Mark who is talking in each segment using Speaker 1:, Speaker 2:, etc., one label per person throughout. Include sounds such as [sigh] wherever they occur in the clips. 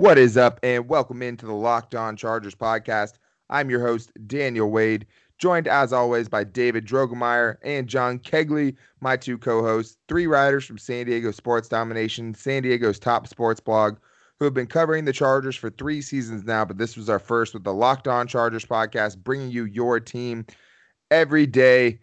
Speaker 1: What is up, and welcome into the Locked On Chargers podcast. I'm your host, Daniel Wade, joined as always by David Drogemeyer and John Kegley, my two co hosts, three writers from San Diego Sports Domination, San Diego's top sports blog, who have been covering the Chargers for three seasons now. But this was our first with the Locked On Chargers podcast, bringing you your team every day.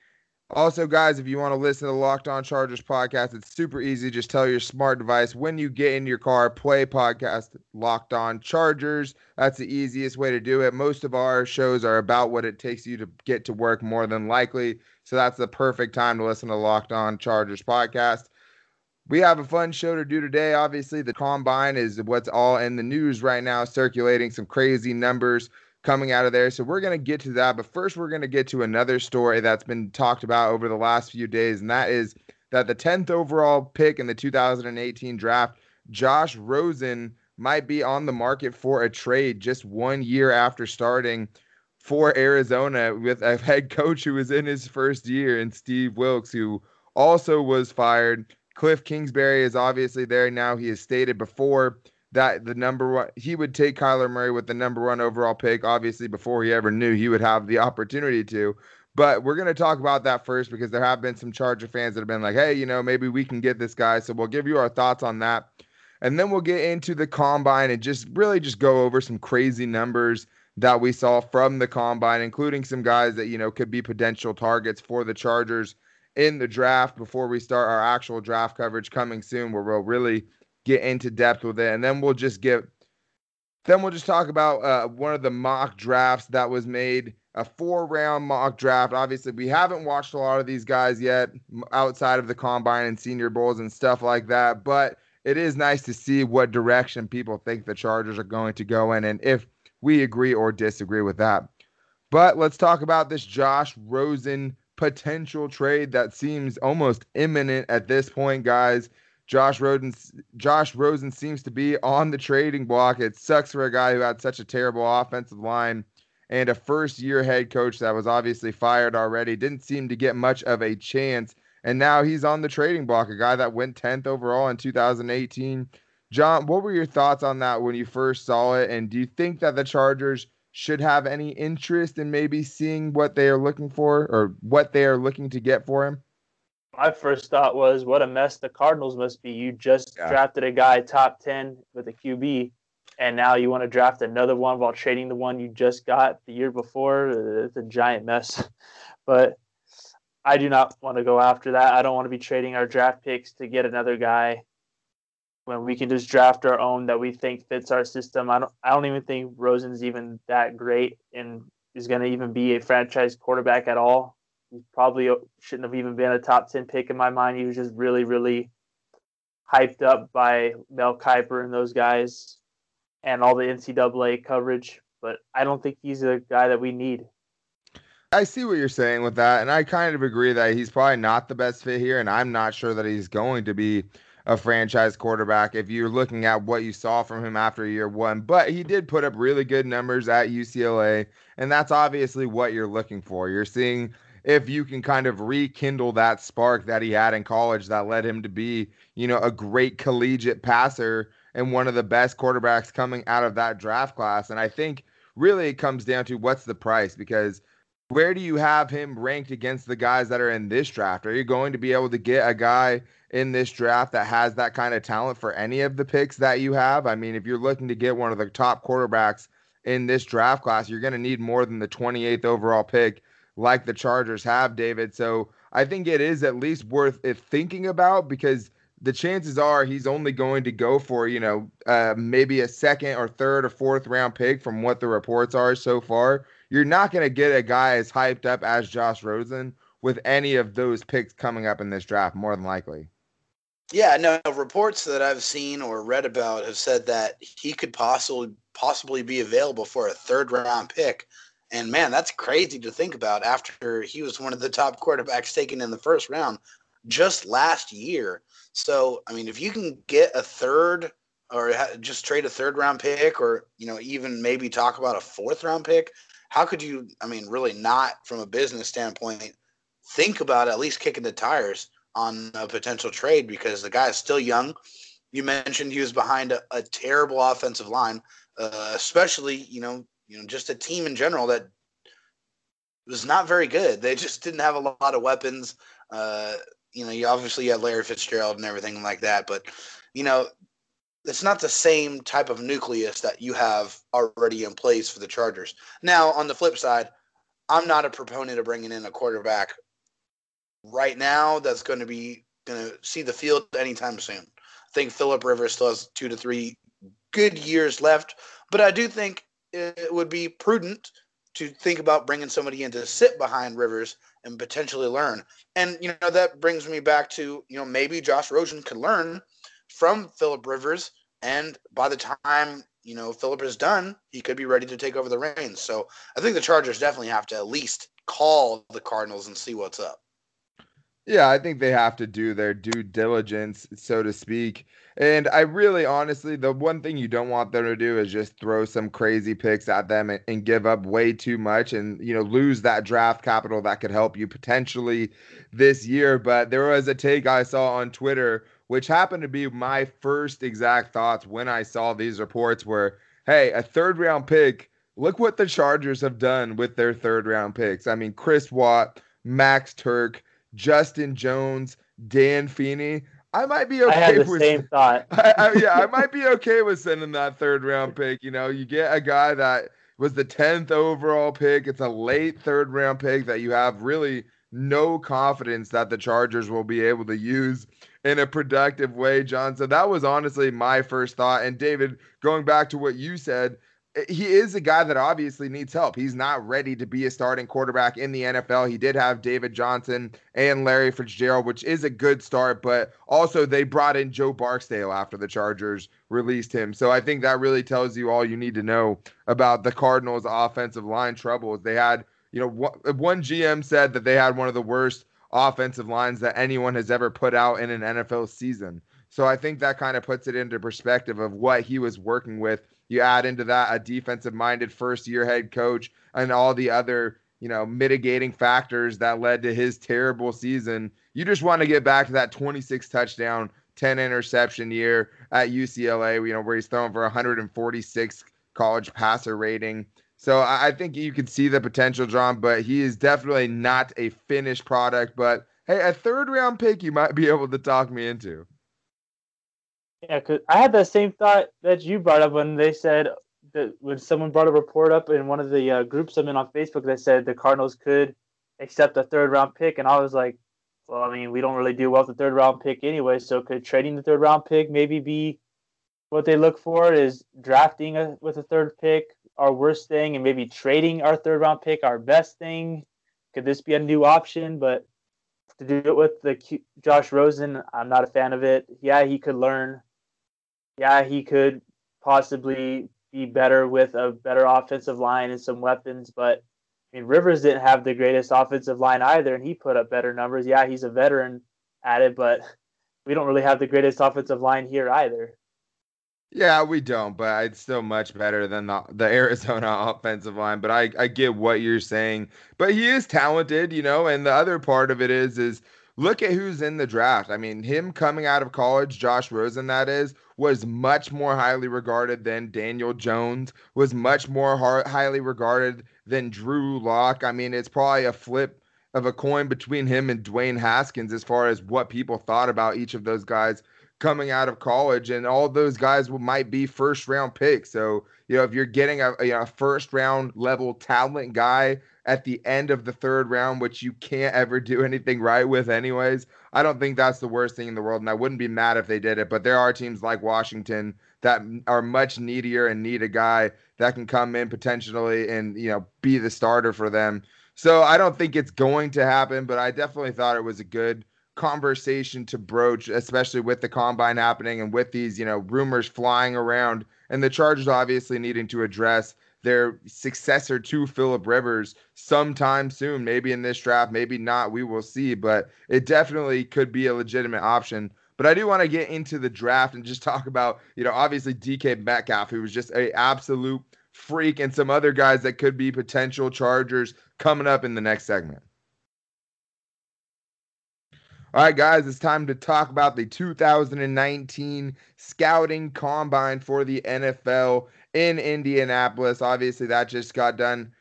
Speaker 1: Also, guys, if you want to listen to the Locked On Chargers podcast, it's super easy. Just tell your smart device when you get in your car, play podcast Locked On Chargers. That's the easiest way to do it. Most of our shows are about what it takes you to get to work more than likely. So that's the perfect time to listen to Locked On Chargers podcast. We have a fun show to do today. Obviously, the combine is what's all in the news right now, circulating some crazy numbers coming out of there. So we're going to get to that. But first, we're going to get to another story that's been talked about over the last few days, and that is that the 10th overall pick in the 2018 draft, Josh Rosen, might be on the market for a trade just one year after starting for Arizona with a head coach who was in his first year and Steve Wilks, who also was fired. Cliff Kingsbury is obviously there now. He has stated before that the number one he would take Kyler Murray with the number one overall pick, obviously before he ever knew he would have the opportunity to. But we're gonna talk about that first because there have been some Charger fans that have been like, hey, you know, maybe we can get this guy. So we'll give you our thoughts on that. And then we'll get into the combine and just really just go over some crazy numbers that we saw from the combine, including some guys that, you know, could be potential targets for the Chargers in the draft before we start our actual draft coverage coming soon, where we'll really get into depth with it, and then we'll just get then we'll just talk about uh, one of the mock drafts that was made, a four round mock draft. Obviously, we haven't watched a lot of these guys yet outside of the combine and senior bowls and stuff like that, but it is nice to see what direction people think the Chargers are going to go in and if we agree or disagree with that. But let's talk about this Josh Rosen potential trade that seems almost imminent at this point, guys. Josh Rosen, Josh Rosen seems to be on the trading block. It sucks for a guy who had such a terrible offensive line and a first year head coach that was obviously fired already. Didn't seem to get much of a chance. And now he's on the trading block, a guy that went 10th overall in 2018. John, what were your thoughts on that when you first saw it? And do you think that the Chargers should have any interest in maybe seeing what they are looking for or what they are looking to get for him?
Speaker 2: My first thought was, what a mess the Cardinals must be. You just yeah. drafted a guy top 10 with a QB, and now you want to draft another one while trading the one you just got the year before. It's a giant mess. [laughs] But I do not want to go after that. I don't want to be trading our draft picks to get another guy when we can just draft our own that we think fits our system. I don't I don't even think Rosen's even that great and is going to even be a franchise quarterback at all. He probably shouldn't have even been a top 10 pick in my mind. He was just really, really hyped up by Mel Kiper and those guys and all the NCAA coverage. But I don't think he's a guy that we need.
Speaker 1: I see what you're saying with that. And I kind of agree that he's probably not the best fit here. And I'm not sure that he's going to be a franchise quarterback if you're looking at what you saw from him after year one. But he did put up really good numbers at UCLA. And that's obviously what you're looking for. You're seeing if you can kind of rekindle that spark that he had in college that led him to be, you know, a great collegiate passer and one of the best quarterbacks coming out of that draft class. And I think really it comes down to what's the price because where do you have him ranked against the guys that are in this draft? Are you going to be able to get a guy in this draft that has that kind of talent for any of the picks that you have? I mean, if you're looking to get one of the top quarterbacks in this draft class, you're going to need more than the 28th overall pick like the Chargers have, David. So I think it is at least worth it thinking about because the chances are he's only going to go for, you know, uh, maybe a second or third or fourth round pick from what the reports are so far. You're not going to get a guy as hyped up as Josh Rosen with any of those picks coming up in this draft, more than likely.
Speaker 3: Yeah, no, reports that I've seen or read about have said that he could possibly possibly be available for a third round pick. And man, that's crazy to think about after he was one of the top quarterbacks taken in the first round just last year. So, I mean, if you can get a third or just trade a third round pick or, you know, even maybe talk about a fourth round pick, how could you, I mean, really not from a business standpoint, think about at least kicking the tires on a potential trade because the guy is still young. You mentioned he was behind a, a terrible offensive line, uh, especially you know you know just a team in general that was not very good. They just didn't have a lot of weapons. Uh, you know, you obviously had Larry Fitzgerald and everything like that, but you know, it's not the same type of nucleus that you have already in place for the Chargers. Now, on the flip side, I'm not a proponent of bringing in a quarterback right now that's going to be going to see the field anytime soon. I think Philip Rivers still has two to three good years left, but I do think it would be prudent to think about bringing somebody in to sit behind Rivers and potentially learn. And you know that brings me back to you know maybe Josh Rosen could learn from Philip Rivers, and by the time you know Philip is done, he could be ready to take over the reins. So I think the Chargers definitely have to at least call the Cardinals and see what's up.
Speaker 1: Yeah, I think they have to do their due diligence, so to speak. And I really, honestly, the one thing you don't want them to do is just throw some crazy picks at them and, and, give up way too much and, you know, lose that draft capital that could help you potentially this year. But there was a take I saw on Twitter, which happened to be my first exact thoughts when I saw these reports were, hey, a third round pick, look what the Chargers have done with their third round picks. I mean, Chris Watt, Max Tuerk, Justin Jones, Dan Feeney. I might be okay I
Speaker 2: had the
Speaker 1: with
Speaker 2: same [laughs] thought.
Speaker 1: I, I, yeah, I might be okay with sending that third round pick. You know, you get a guy that was the tenth overall pick. It's a late third round pick that you have really no confidence that the Chargers will be able to use in a productive way, John. So that was honestly my first thought. And David, going back to what you said, Uh, he is a guy that obviously needs help. He's not ready to be a starting quarterback in the NFL. He did have David Johnson and Larry Fitzgerald, which is a good start, but also they brought in Joe Barksdale after the Chargers released him. So I think that really tells you all you need to know about the Cardinals' offensive line troubles. They had, you know, one uh, GM said that they had one of the worst offensive lines that anyone has ever put out in an NFL season. So I think that kind of puts it into perspective of what he was working with you add into that a defensive minded first year head coach and all the other, you know, mitigating factors that led to his terrible season. You just want to get back to that 26 touchdown, 10 interception year at UCLA, you know, where he's throwing for 146 college passer rating. So I think you can see the potential, John, but he is definitely not a finished product. But hey, a third round pick you might be able to talk me into.
Speaker 2: Yeah, cause I had that same thought that you brought up when they said that when someone brought a report up in one of the uh, groups I'm in on Facebook that said the Cardinals could accept a third round pick, and I was like, well, I mean, we don't really do well with the third round pick anyway, so could trading the third round pick maybe be what they look for? Is drafting a, with a third pick our worst thing, and maybe trading our third round pick our best thing? Could this be a new option? But to do it with the Josh Rosen, I'm not a fan of it. Yeah, he could learn yeah, he could possibly be better with a better offensive line and some weapons, but I mean Rivers didn't have the greatest offensive line either, and he put up better numbers. Yeah, he's a veteran at it, but [laughs] we don't really have the greatest offensive line here either.
Speaker 1: Yeah, we don't, but it's still much better than the, the Arizona [laughs] offensive line. But I, I get what you're saying. But he is talented, you know, and the other part of it is is look at who's in the draft. I mean, him coming out of college, Josh Rosen, that is, was much more highly regarded than Daniel Jones, was much more highly regarded than Drew Lock. I mean, it's probably a flip of a coin between him and Dwayne Haskins as far as what people thought about each of those guys coming out of college. And all those guys might be first round picks. So, you know, if you're getting a, a first round level talent guy at the end of the third round, which you can't ever do anything right with, anyways. I don't think that's the worst thing in the world, and I wouldn't be mad if they did it. But there are teams like Washington that are much needier and need a guy that can come in potentially and you know be the starter for them. So I don't think it's going to happen, but I definitely thought it was a good conversation to broach, especially with the combine happening and with these, you know, rumors flying around and the Chargers obviously needing to address their successor to Philip Rivers sometime soon, maybe in this draft, maybe not. We will see, but it definitely could be a legitimate option. But I do want to get into the draft and just [laughs] talk about, you know, obviously DK Metcalf, who was just a absolute freak, and some other guys that could be potential Chargers coming up in the next segment. All right, guys, it's time to talk about the 2019 scouting combine for the NFL in Indianapolis. Obviously, that just got done.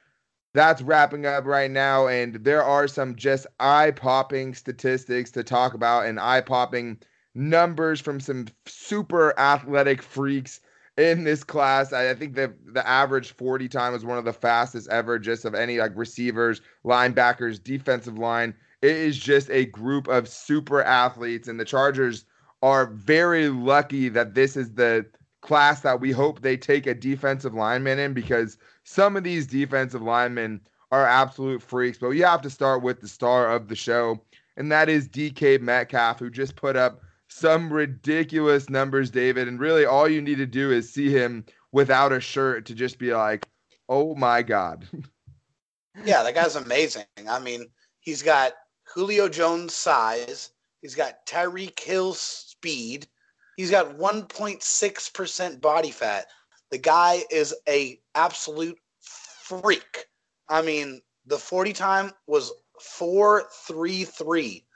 Speaker 1: That's wrapping up right now, and there are some just eye popping statistics to talk about and eye popping numbers from some super athletic freaks in this class. I, think the the average 40 time was one of the fastest ever, just of any like receivers, linebackers, defensive line. It is just a group of super athletes, and the Chargers are very lucky that this is the class that we hope they take a defensive lineman in because some of these defensive linemen are absolute freaks. But you have to start with the star of the show, and that is DK Metcalf, who just put up some ridiculous numbers, David. And really, all you need to do is see him without a shirt to just be like, oh my God. [laughs]
Speaker 3: yeah, that guy's amazing. I mean, he's got Julio Jones size, he's got Tyreek Hill speed, he's got 1.6% body fat. The guy is a absolute freak. I mean, the 40 time was 433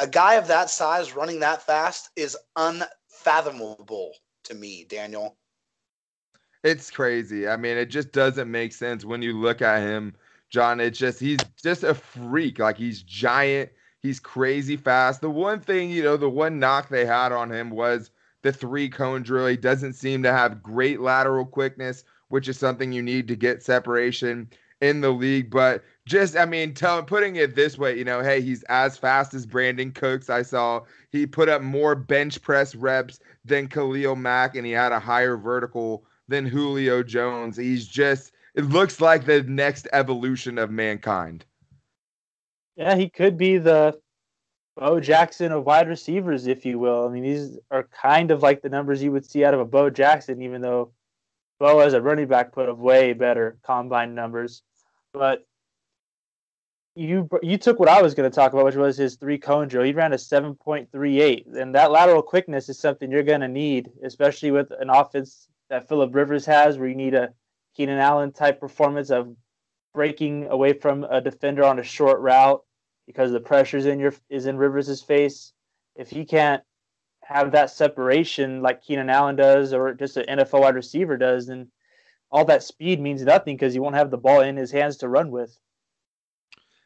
Speaker 3: a guy of that size running that fast is unfathomable to me, Daniel.
Speaker 1: It's crazy. I mean, it just doesn't make sense when you look at him, John. It's just he's just a freak. Like he's giant. He's crazy fast. The one thing, you know, the one knock they had on him was the three cone drill. He doesn't seem to have great lateral quickness, which is something you need to get separation in the league. But just, I mean, tell, putting it this way, you know, hey, he's as fast as Brandin Cooks. I saw he put up more bench press reps than Khalil Mack, and he had a higher vertical than Julio Jones. He's just, it looks like the next evolution of mankind.
Speaker 2: Yeah, he could be the Bo Jackson of wide receivers, if you will. I mean, these are kind of like the numbers you would see out of a Bo Jackson, even though Bo as a running back put up way better combine numbers. But you you took what I was going to talk about, which was his three cone drill. He ran a seven point three eight, and that lateral quickness is something you're going to need, especially with an offense that Philip Rivers has, where you need a Keenan Allen type performance of breaking away from a defender on a short route because the pressure's in your is in Rivers's face. If he can't have that separation like Keenan Allen does, or just an NFL wide receiver does, then all that speed means nothing because he won't have the ball in his hands to run with.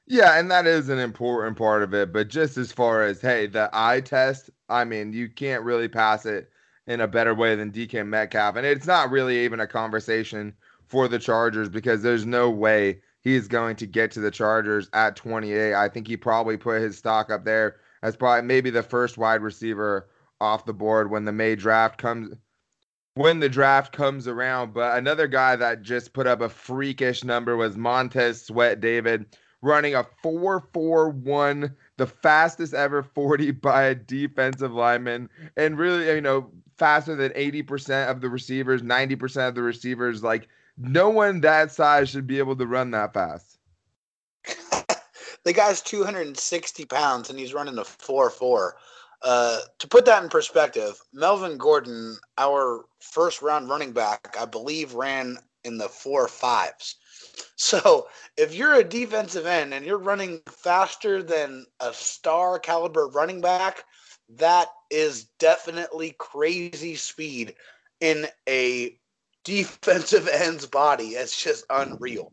Speaker 1: Yeah, and that is an important part of it. But just as far as hey, the eye test, I mean, you can't really pass it in a better way than DK Metcalf, and it's not really even a conversation for the Chargers because there's no way he's going to get to the Chargers at 28. I think he probably put his stock up there as probably maybe the first wide receiver off the board when the May draft comes when the draft comes around. But another guy that just put up a freakish number was Montez Sweat David running a 4-4-1, the fastest ever 40 [laughs] by a defensive lineman and really you know faster than 80% of the receivers, 90% of the receivers like no one that size should be able to run that fast. [laughs]
Speaker 3: the guy's 260 pounds and he's running a 4-4 uh, to put that in perspective, Melvin Gordon, our first round running back, I believe ran in the four fives. [laughs] So if you're a defensive end and you're running faster than a star caliber running back, that is definitely crazy speed in a defensive end's body. It's just unreal.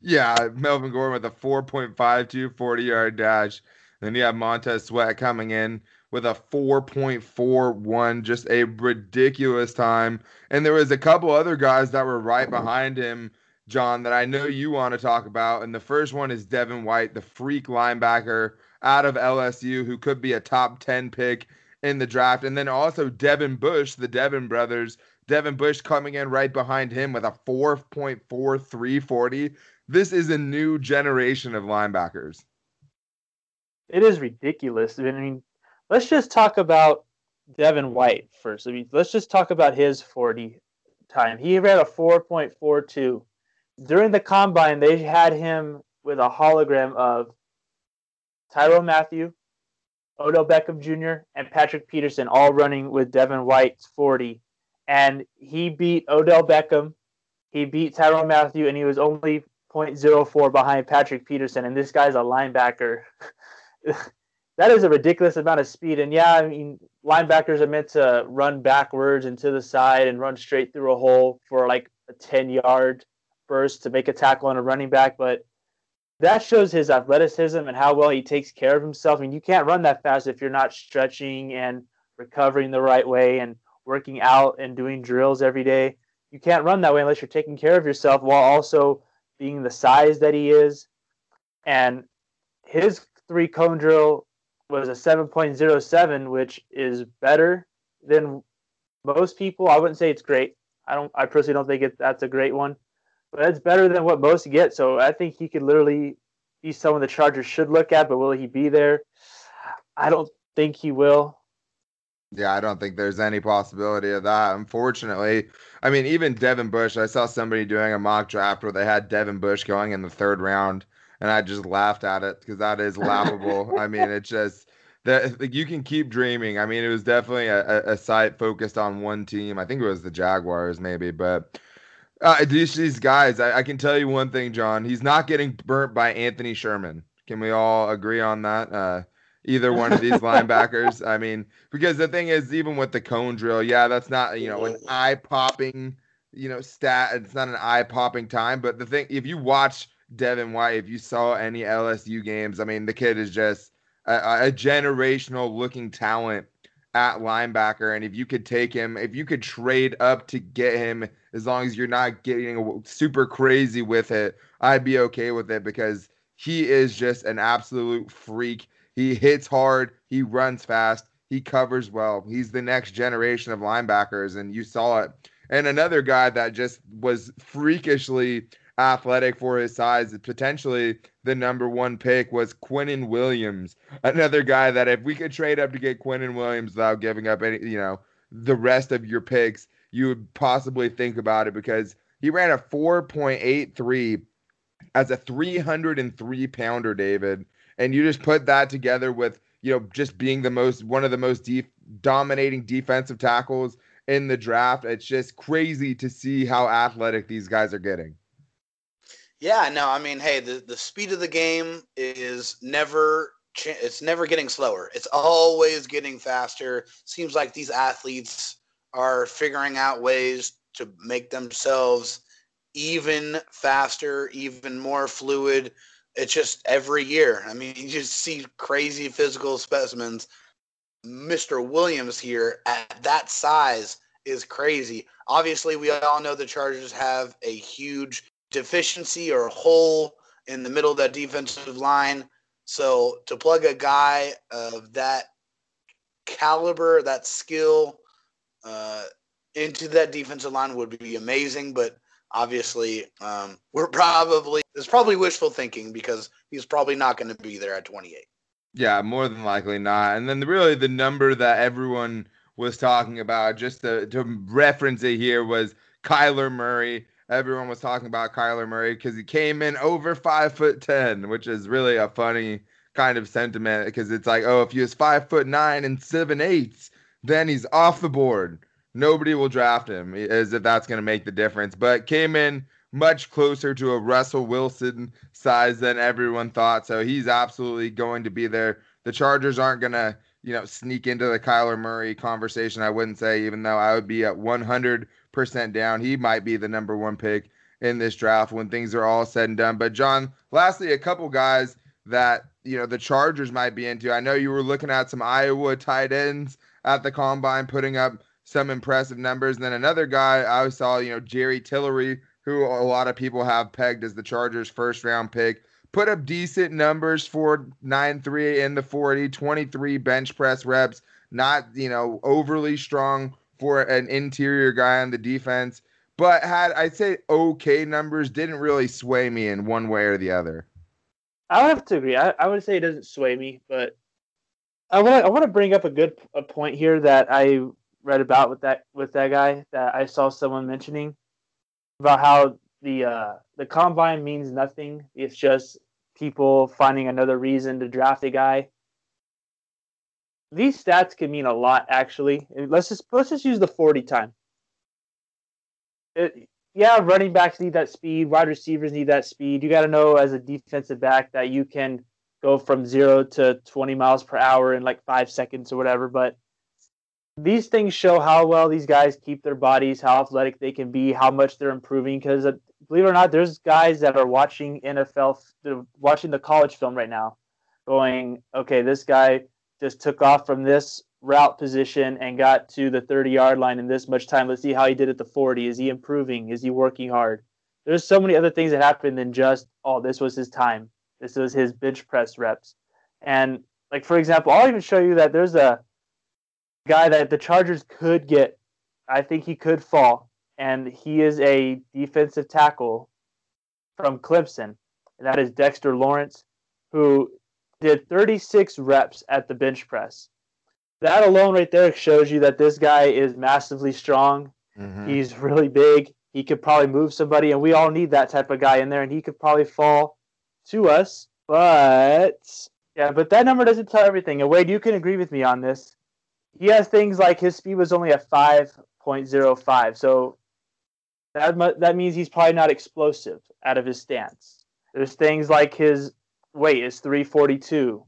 Speaker 1: Yeah, Melvin Gordon with a 4.52 40 yard dash. Then you have Montez Sweat coming in with a 4.41, just a ridiculous time. And there was a couple other guys that were right behind him, John, that I know you want to talk about. And the first one is Devin White, the freak linebacker out of LSU, who could be a top 10 pick in the draft. And then also Devin Bush, the Devin brothers. Devin Bush coming in right behind him with a 4.4340. This is a new generation of linebackers.
Speaker 2: It is ridiculous. I mean, let's just talk about Devin White first. I mean, let's just talk about his 40 time. He ran a 4.42. During the combine, they had him with a hologram of Tyrann Mathieu, Odell Beckham Jr., and Patrick Peterson all running with Devin White's 40. And he beat Odell Beckham, he beat Tyrann Mathieu, and he was only 0.04 behind Patrick Peterson. And this guy's a linebacker. [laughs] that is a ridiculous amount of speed. And yeah, I mean, linebackers are meant to run backwards and to the side and run straight through a hole for like a 10 yard burst to make a tackle on a running back. But that shows his athleticism and how well he takes care of himself. I mean, you can't run that fast if you're not stretching and recovering the right way and working out and doing drills every day. You can't run that way unless you're taking care of yourself while also being the size that he is. And his three cone drill was a 7.07, which is better than most people. I wouldn't say it's great. I don't. I personally don't think it, that's a great one, but it's better than what most get. So I think he could literally be someone the Chargers should look at. But will he be there? I don't think he will.
Speaker 1: Yeah, I don't think there's any possibility of that. Unfortunately, I mean, even Devin Bush. I saw somebody doing a mock draft where they had Devin Bush going in the third round and I just laughed at it because that is laughable. I mean, it's just that like, you can keep dreaming. I mean, it was definitely a, a, site focused on one team. I think it was the Jaguars, maybe, but. Uh, these, these guys, I, I can tell you one thing, John. He's not getting burnt by Anthony Sherman. Can we all agree on that? Uh, either one of these [laughs] linebackers. I mean, because the thing is, even with the cone drill, yeah, that's not you know an eye popping you know stat. It's not an eye popping time, but the thing, if you watch Devin White, if you saw any LSU games, I mean, the kid is just a, a generational looking talent at linebacker. And if you could take him, if you could trade up to get him, as long as you're not getting super crazy with it, I'd be okay with it because he is just an absolute freak. He hits hard, he runs fast, he covers well. He's the next generation of linebackers, and you saw it. And another guy that just was freakishly athletic for his size. Potentially the number one pick was Quinnen Williams, another guy that if we could trade up to get Quinnen Williams without giving up any, you know, the rest of your picks, you would possibly think about it because he ran a 4.83 as a 303 pounder, David. And you just put that together with, you know, just being the most, one of the most deep, dominating defensive tackles in the draft. It's just crazy to see how athletic these guys are getting.
Speaker 3: Yeah, no, I mean, hey, the, the speed of the game is never it's never getting slower. It's always getting faster. Seems like these athletes are figuring out ways to make themselves even faster, even more fluid. It's just every year. I mean, you just see crazy physical specimens. Mr. Williams here at that size is crazy. Obviously, we all know the Chargers have a huge deficiency or hole in the middle of that defensive line. So to plug a guy of that caliber, that skill uh, into that defensive line would be amazing. But obviously, um, we're probably it's probably wishful thinking because he's probably not going to be there at 28.
Speaker 1: Yeah, more than likely not. And then the, really the number that everyone was talking about, just to, to reference it here, was Kyler Murray everyone was talking about Kyler Murray because he came in over five foot ten, which is really a funny kind of sentiment because it's like, oh, if he was five foot nine and seven eighths, then he's off the board. Nobody will draft him as if that's going to make the difference. But came in much closer to a Russell Wilson size than everyone thought. So he's absolutely going to be there. The Chargers aren't going to, you know, sneak into the Kyler Murray conversation. I wouldn't say, even though I would be at 100 percent down. He might be the number one pick in this draft when things are all said and done. But John, lastly, a couple guys that you know the Chargers might be into. I know you were looking at some Iowa tight ends at the combine, putting up some impressive numbers. And then another guy I saw, you know, Jerry Tillery, who a lot of people have pegged as the Chargers' first round pick, put up decent numbers for 9 3 in the 40, 23 bench press reps, not, you know, overly strong for an interior guy on the defense, but had I'd say okay numbers. Didn't really sway me in one way or the other.
Speaker 2: I would have to agree. I, I would say it doesn't sway me, but I want to I want to bring up a good a point here that I read about with that with that guy that I saw someone mentioning about how the uh, the combine means nothing. It's just people finding another reason to draft a guy these stats can mean a lot actually. Let's just let's just use the 40 time. It, yeah, running backs need that speed, wide receivers need that speed. You got to know as a defensive back that you can go from zero to 20 miles per hour in like five seconds or whatever. But these things show how well these guys keep their bodies, how athletic they can be, how much they're improving. Because uh, believe it or not, there's guys that are watching NFL, watching the college film right now, going, okay, this guy just took off from this route position and got to the 30 yard line in this much time. Let's see how he did at the 40. Is he improving? Is he working hard? There's so many other things that happen than just, oh, this was his time. This was his bench press reps. And like for example, I'll even show you that there's a guy that the Chargers could get. I think he could fall, and he is a defensive tackle from Clemson, and that is Dexter Lawrence, who did 36 reps at the bench press. That alone, right there, shows you that this guy is massively strong. Mm-hmm. He's really big. He could probably move somebody, and we all need that type of guy in there. And he could probably fall to us. But yeah, but that number doesn't tell everything. And Wade, you can agree with me on this. He has things like his speed was only a 5.05. So that that means he's probably not explosive out of his stance. There's things like his weight is 342.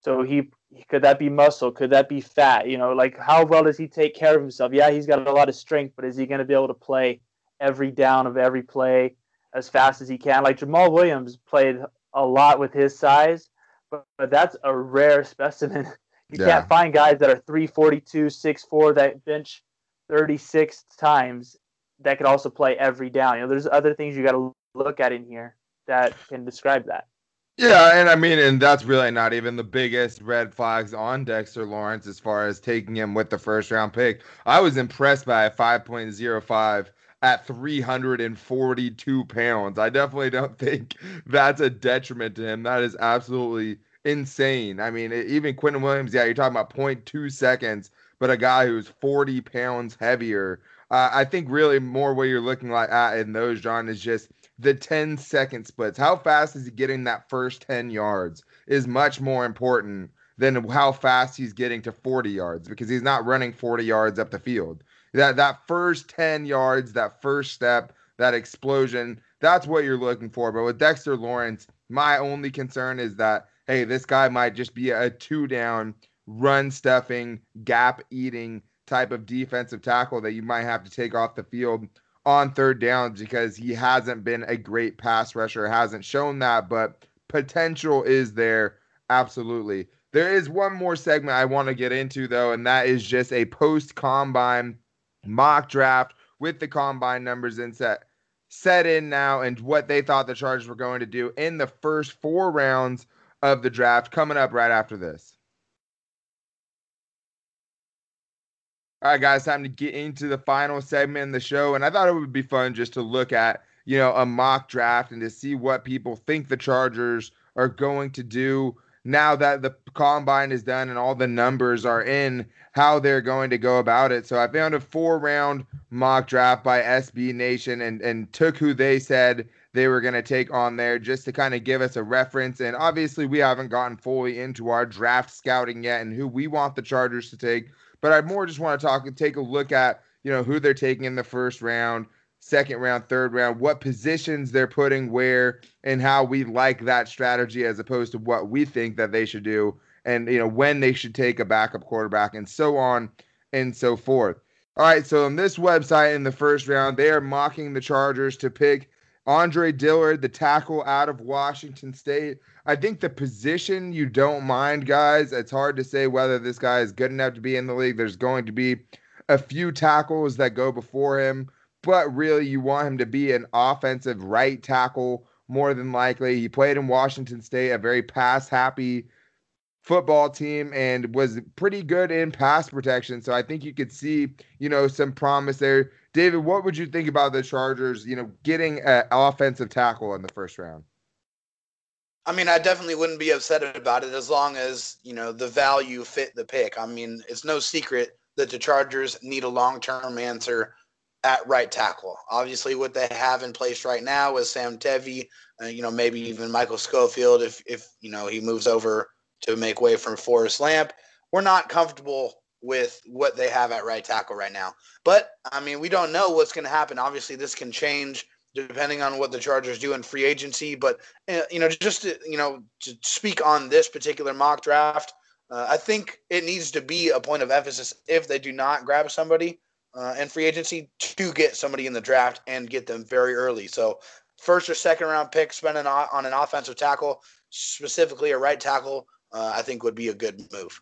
Speaker 2: So he could that be muscle? Could that be fat? You know, like how well does he take care of himself? Yeah, he's got a lot of strength, but is he going to be able to play every down of every play as fast as he can? Like jamal Williams played a lot with his size, but, but that's a rare specimen. [laughs] You yeah. can't find guys that are 342, 6'4 that bench 36 times that could also play every down. You know, there's other things you got to look at in here that can describe that.
Speaker 1: Yeah, and I mean, and that's really not even the biggest red flags on Dexter Lawrence as far as taking him with the first round pick. I was impressed by a 5.05 at 342 pounds. I definitely don't [laughs] think that's a detriment to him. That is absolutely insane. I mean, even Quinnen Williams, yeah, you're talking about 0.2 seconds, but a guy who's 40 pounds heavier. Uh, I think really more what you're looking like at in those, John, is just the 10 second splits. How fast is he getting that first 10 yards is much more important than how fast he's getting to 40 yards because he's not running 40 yards up the field. That that first 10 yards, that first step, that explosion, that's what you're looking for. But with Dexter Lawrence, my only concern is that hey, this guy might just be a two down run stuffing, gap eating type of defensive tackle that you might have to take off the field on third downs because he hasn't been a great pass rusher, hasn't shown that, but potential is there absolutely. There is one more segment I want to get into though, and that is just a post combine mock draft with the combine numbers in set set in now and what they thought the Chargers were going to do in the first four rounds of the draft coming up right after this. All right, guys, time to get into the final segment in the show. And I thought it would be fun just to look at, you know, a mock draft and to see what people think the Chargers are going to do now that the combine is done and all the numbers are in, how they're going to go about it. So I found a four round mock draft by SB Nation and, and took who they said they were going to take on there just to kind of give us a reference. And obviously, we haven't gotten fully into our draft scouting yet and who we want the Chargers to take. But I more just want to talk and take a look at, you know, who they're taking in the first round, second round, third round, what positions they're putting where, and how we like that strategy as opposed to what we think that they should do, and you know when they should take a backup quarterback, and so on and so forth. All right, so on this website in the first round, they are mocking the Chargers to pick Andre Dillard, the tackle out of Washington State. I think the position you don't mind, guys. It's hard to say whether this guy is good enough to be in the league. There's going to be a few tackles that go before him, but really you want him to be an offensive right tackle more than likely. He played in Washington State, a very pass happy football team and was pretty good in pass protection. So I think you could see, you know, some promise there. David, what would you think about the Chargers, you know, getting an offensive tackle in the first round?
Speaker 3: I mean, I definitely wouldn't be upset about it as long as, you know, the value fit the pick. I mean, it's no secret that the Chargers need a long term answer at right tackle. Obviously, what they have in place right now is Sam Tevi, uh, you know, maybe even Michael Schofield if, if, you know, he moves over to make way for Forrest Lamp. We're not comfortable with what they have at right tackle right now. But I mean, we don't know what's going to happen. Obviously, this can change depending on what the Chargers do in free agency. But uh, you know, just to, you know, to speak on this particular mock draft, uh, I think it needs to be a point of emphasis if they do not grab somebody uh, in free agency to get somebody in the draft and get them very early. So first or second round pick spending on an offensive tackle, specifically a right tackle, uh, I think would be a good move.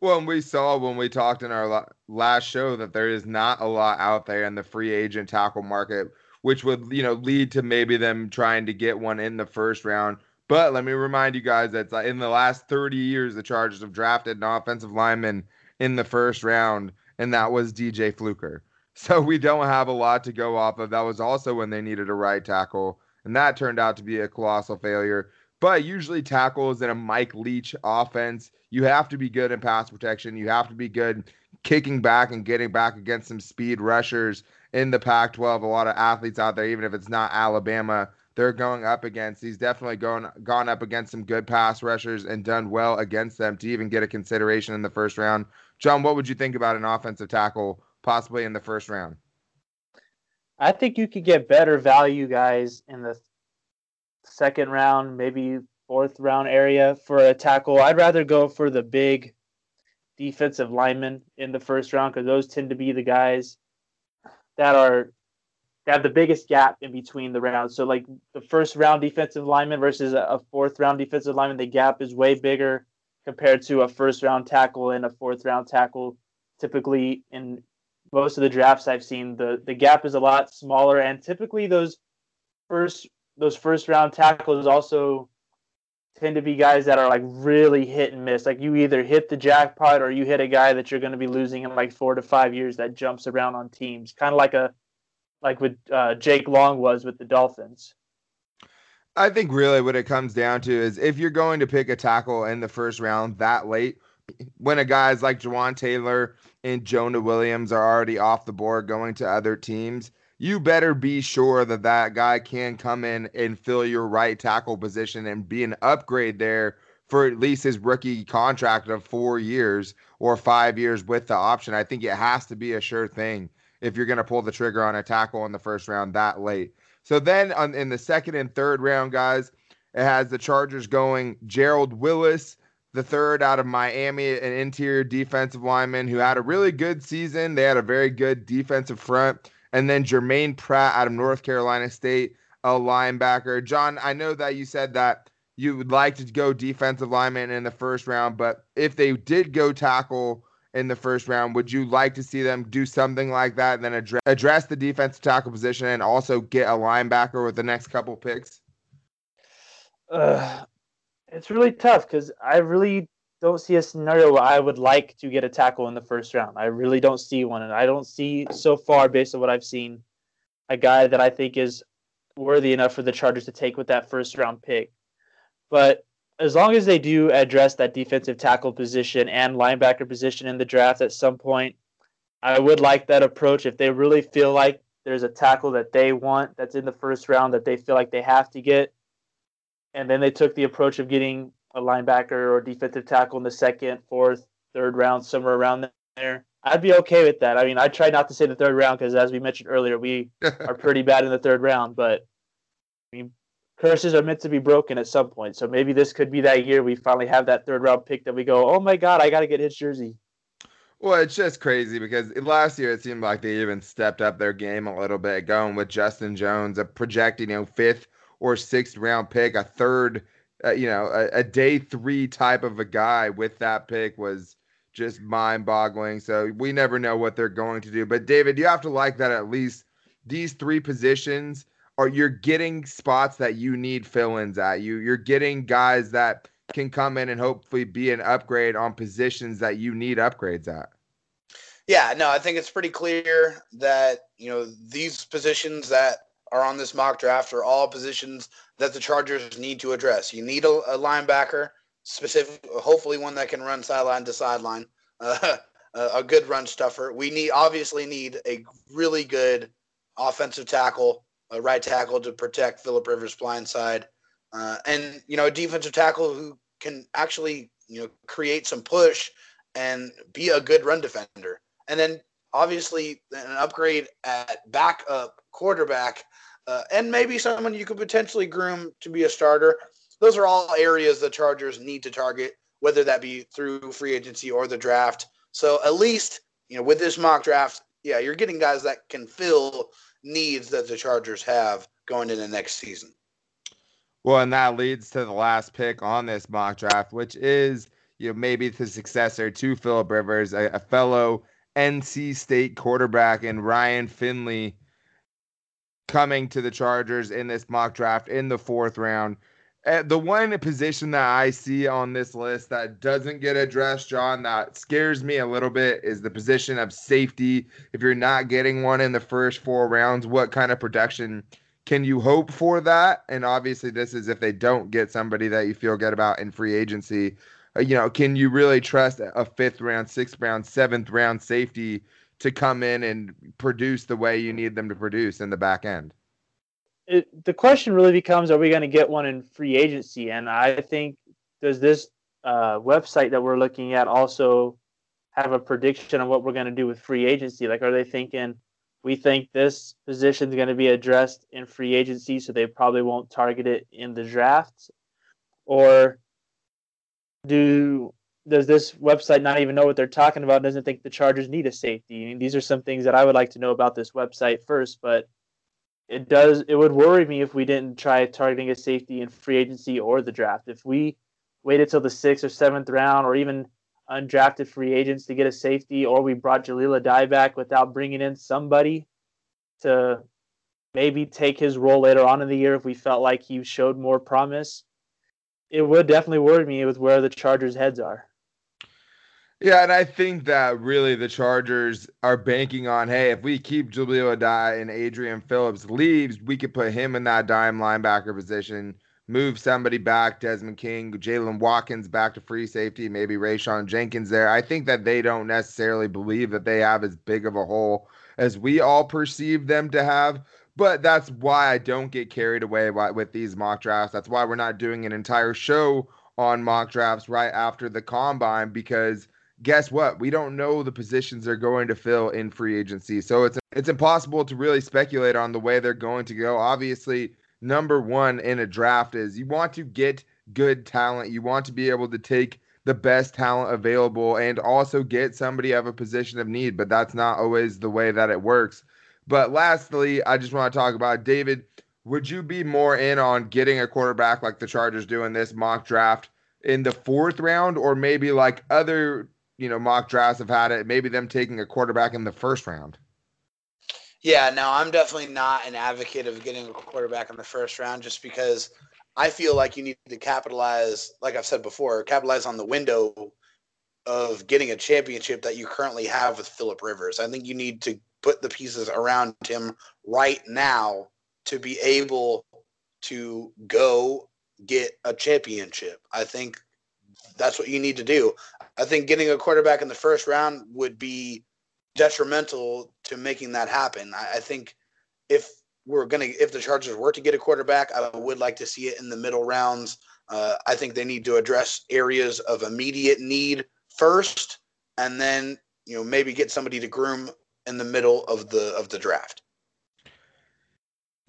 Speaker 1: Well, we saw when we talked in our last show that there is not a lot out there in the free agent tackle market, which would you know lead to maybe them trying to get one in the first round. But let me remind you guys that in the last 30 years, the Chargers have drafted an offensive lineman in the first round, and that was DJ Fluker. [laughs] So we don't have a lot to go off of. That was also when they needed a right tackle, and that turned out to be a colossal failure. But usually, tackles in a Mike Leach offense, you have to be good in pass protection. You have to be good kicking back and getting back against some speed rushers in the Pac 12. A lot of athletes out there, even if it's not Alabama, they're going up against. He's definitely going gone up against some good pass rushers and done well against them to even get a consideration in the first round. John, what would you think about an offensive tackle possibly in the first round?
Speaker 2: I think you could get better value guys in the second round, maybe fourth round area for a tackle. I'd rather go for the big defensive linemen in the first round because those tend to be the guys that are that have the biggest gap in between the rounds. So like the first round defensive lineman versus a fourth round defensive lineman, the gap is way bigger compared to a first round tackle and a fourth round tackle. Typically in most of the drafts I've seen, the the gap is a lot smaller, and typically those first those first round tackles also tend to be guys that are like really hit and miss. Like you either hit the jackpot or you hit a guy that you're going to be losing in like four to five years that jumps around on teams, kind of like a like with uh, Jake Long was with the Dolphins.
Speaker 1: I think really what it comes down to is if you're going to pick a tackle in the first round that late, when a guys like Jawaan Taylor and Jonah Williams are already off the board going to other teams, you better be sure that that guy can come in and fill your right tackle position and be an upgrade there for at least his rookie contract of four years or five years with the option. I think it has to be a sure thing if you're going to pull the trigger on a tackle in the first round that late. So then on, in the second and third round, guys, it has the Chargers going Gerald Willis, the third out of Miami, an interior defensive lineman who had a really good season. They had a very good defensive front. And then Jermaine Pratt out of North Carolina State, a linebacker. John, I know that you said that you would like to go defensive lineman in the first round, but if they did go tackle in the first round, would you like to see them do something like that and then address, address the defensive tackle position and also get a linebacker with the next couple picks?
Speaker 2: Uh, it's really tough because I really don't see a scenario where I would like to get a tackle in the first round. I really don't see one, and I don't see so far, based on what I've seen, a guy that I think is worthy enough for the Chargers to take with that first round pick. But as long as they do address that defensive tackle position and linebacker position in the draft at some point, I would like that approach. If they really feel like there's a tackle that they want that's in the first round that they feel like they have to get, and then they took the approach of getting a linebacker or defensive tackle in the second, fourth, third round, somewhere around there. I'd be okay with that. I mean, I try not to say the third round because, as we mentioned earlier, we [laughs] are pretty bad in the third round. But I mean, curses are meant to be broken at some point. So maybe this could be that year we finally have that third round pick that we go, oh my god, I got to get his jersey.
Speaker 1: Well, it's just crazy because last year it seemed like they even stepped up their game a little bit, going with Justin Jones, a projected, you know, fifth or sixth round pick, a third uh, you know, a, a, day three type of a guy with that pick was just mind boggling. So we never know what they're going to do. But David, you have to like that at least these three positions are you're getting spots that you need fill-ins at. You you're getting guys that can come in and hopefully be an upgrade on positions that you need upgrades at.
Speaker 3: Yeah, no, I think it's pretty clear that, you know, these positions that are on this mock draft are all positions that the Chargers need to address. You need a, a linebacker, specific, hopefully one that can run sideline to sideline, [laughs] uh, a good run stuffer. We need obviously need a really good offensive tackle, a right tackle to protect Philip Rivers' blind side, uh, and you know a defensive tackle who can actually you know create some push and be a good run defender. And then obviously an upgrade at backup quarterback uh, and maybe someone you could potentially groom to be a starter. Those are all areas the Chargers need to target, whether that be through free agency or the draft. So at least, you know, with this mock draft, yeah, you're getting guys that can fill needs that the Chargers have going into next season.
Speaker 1: Well, and that leads to the last pick on this mock draft, which is you know maybe the successor to Philip Rivers, a, a fellow NC State quarterback, and Ryan Finley coming to the Chargers in this mock draft in the fourth round. Uh, the one position that I see on this list that doesn't get addressed, John, that scares me a little bit is the position of safety. If you're not getting one in the first four rounds, what kind of production can you hope for that? And obviously, this is if they don't get somebody that you feel good about in free agency. Uh, you know, can you really trust a fifth round, sixth round, seventh round safety to come in and produce the way you need them to produce in the back end?
Speaker 2: It, the question really becomes: Are we going to get one in free agency? And I think does this uh, website that we're looking at also have a prediction on what we're going to do with free agency? Like, are they thinking we think this position is going to be addressed in free agency, so they probably won't target it in the draft, or do does this website not even know what they're talking about? Doesn't think the Chargers need a safety. I mean, these are some things that I would like to know about this website first, but it does. It would worry me if we didn't try targeting a safety in free agency or the draft. If we waited till the sixth or seventh round, or even undrafted free agents to get a safety, or we brought Jahleel Addae back without bringing in somebody to maybe take his role later on in the year if we felt like he showed more promise, it would definitely worry me with where the Chargers' heads are.
Speaker 1: Yeah, and I think that really the Chargers are banking on, hey, if we keep Jahleel Addae and Adrian Phillips leaves, we could put him in that dime linebacker position, move somebody back, Desmond King, Jaylen Watkins back to free safety, maybe Rayshawn Jenkins there. I think that they don't necessarily believe that they have as big of a hole as we all perceive them to have. But that's why I don't get carried away with these mock drafts. That's why we're not doing an entire show on mock drafts right after the combine because – guess what? We don't know the positions they're going to fill in free agency. So it's it's impossible to really speculate on the way they're going to go. Obviously, number 1 in a draft is you want to get good talent. You want to be able to take the best talent available and also get somebody of a position of need, but that's not always the way that it works. But lastly, I just want to talk about David, would you be more in on getting a quarterback like the Chargers do in this mock draft in the 4th round or maybe like other you know mock drafts have had it. Maybe them taking a quarterback in the first round.
Speaker 3: Yeah, no, I'm definitely not an advocate of getting a quarterback in the first round just because I feel like you need to capitalize, like I've said before, capitalize on the window of getting a championship that you currently have with Philip Rivers. I think you need to put the pieces around him right now to be able to go get a championship. I think that's what you need to do. I think getting a quarterback in the first round would be detrimental to making that happen. I, I think if we're gonna, if the Chargers were to get a quarterback, I would like to see it in the middle rounds. Uh, I think they need to address areas of immediate need first, and then you know maybe get somebody to groom in the middle of the of the draft.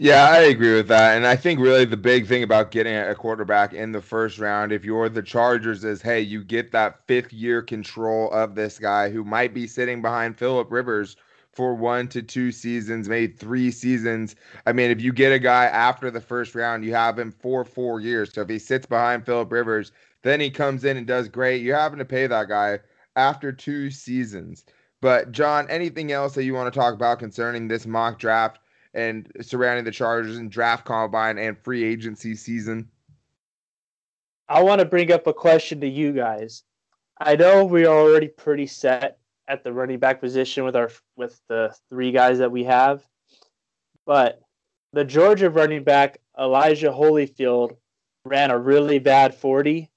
Speaker 1: Yeah, I agree with that. And I think really the big thing about getting a quarterback in the first round, if you're the Chargers, is hey, you get that fifth year control of this guy who might be sitting behind Philip Rivers for one to two seasons, maybe three seasons. I mean, if you get a guy after the first round, you have him for four years. So if he sits behind Philip Rivers, then he comes in and does great. You're having to pay that guy after two seasons. But John, anything else that you want to talk about concerning this mock draft? And surrounding the Chargers and draft combine and free agency season?
Speaker 2: I want to bring up a question to you guys. I know we are already pretty set at the running back position with our with the three guys that we have, but the Georgia running back Elijah Holyfield ran a really bad 40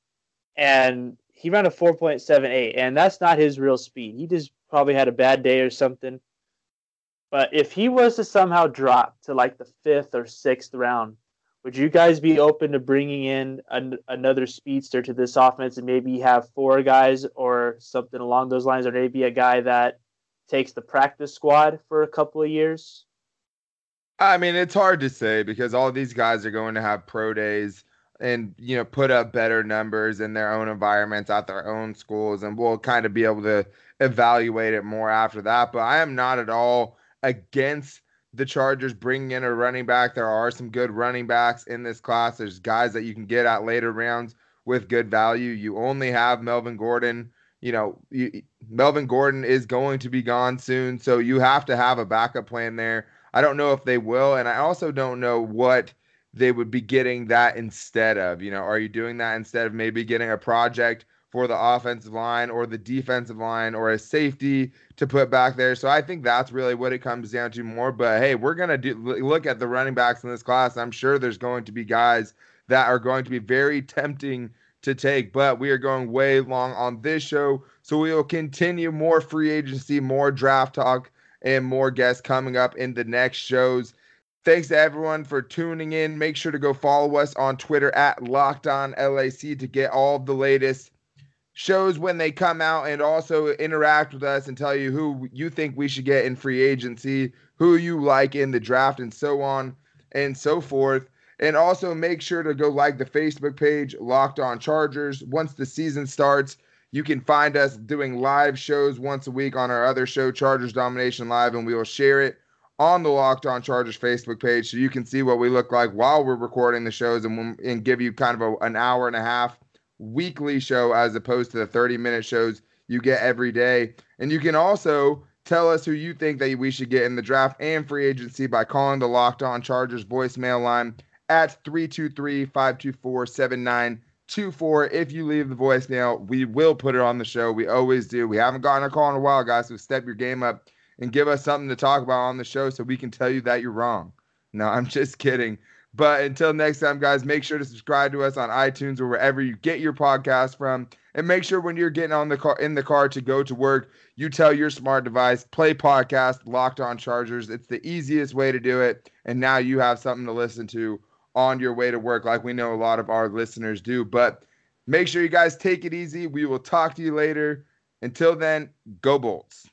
Speaker 2: and he ran a 4.78 and that's not his real speed. He just probably had a bad day or something but if he was to somehow drop to like the fifth or sixth round, would you guys be open to bringing in an, another speedster to this offense and maybe have four guys or something along those lines, or maybe a guy that takes the practice squad for a couple of years?
Speaker 1: I mean, it's hard to say because all these guys are going to have pro days and you know put up better numbers in their own environments at their own schools, and we'll kind of be able to evaluate it more after that. But I am not at all against the Chargers bringing in a running back. There are some good running backs in this class. There's guys that you can get at later rounds with good value. You only have Melvin Gordon. You know, you, Melvin Gordon is going to be gone soon, so you have to have a backup plan there. I don't know if they will, and I also don't know what they would be getting that instead of. You know, are you doing that instead of maybe getting a project for the offensive line or the defensive line or a safety to put back there. So I think that's really what it comes down to more. But hey, we're gonna look at the running backs in this class. I'm sure there's going to be guys that are going to be very tempting to take, but we are going way long on this show. So we will continue more free agency, more draft talk, and more guests coming up in the next shows. Thanks to everyone for tuning in. Make sure to go follow us on Twitter at Locked On LAC to get all the latest shows when they come out and also interact with us and tell you who you think we should get in free agency, who you like in the draft, and so on and so forth. And also make sure to go like the Facebook page, Locked On Chargers. Once the season starts, you can find us doing live shows once a week on our other show, Chargers Domination Live, and we will share it on the Locked On Chargers Facebook page so you can see what we look like while we're recording the shows and, and give you kind of a, an hour and a half weekly show as opposed to the 30 minute shows you get every day. And you can also tell us who you think that we should get in the draft and free agency by calling the Locked On Chargers voicemail line at 323 524 7924. If you leave the voicemail, we will put it on the show. We always do. We haven't gotten a call in a while, guys, so step your game up and give us something to talk about on the show so we can tell you that you're wrong. No, I'm just kidding. But until next time, guys, make sure to subscribe to us on iTunes or wherever you get your podcast from. And make sure when you're getting on the car in the car to go to work, you tell your smart device, play podcast, locked on chargers. It's the easiest way to do it. And now you have something to listen to on your way to work, like we know a lot of our listeners do. But make sure you guys take it easy. We will talk to you later. Until then, go Bolts.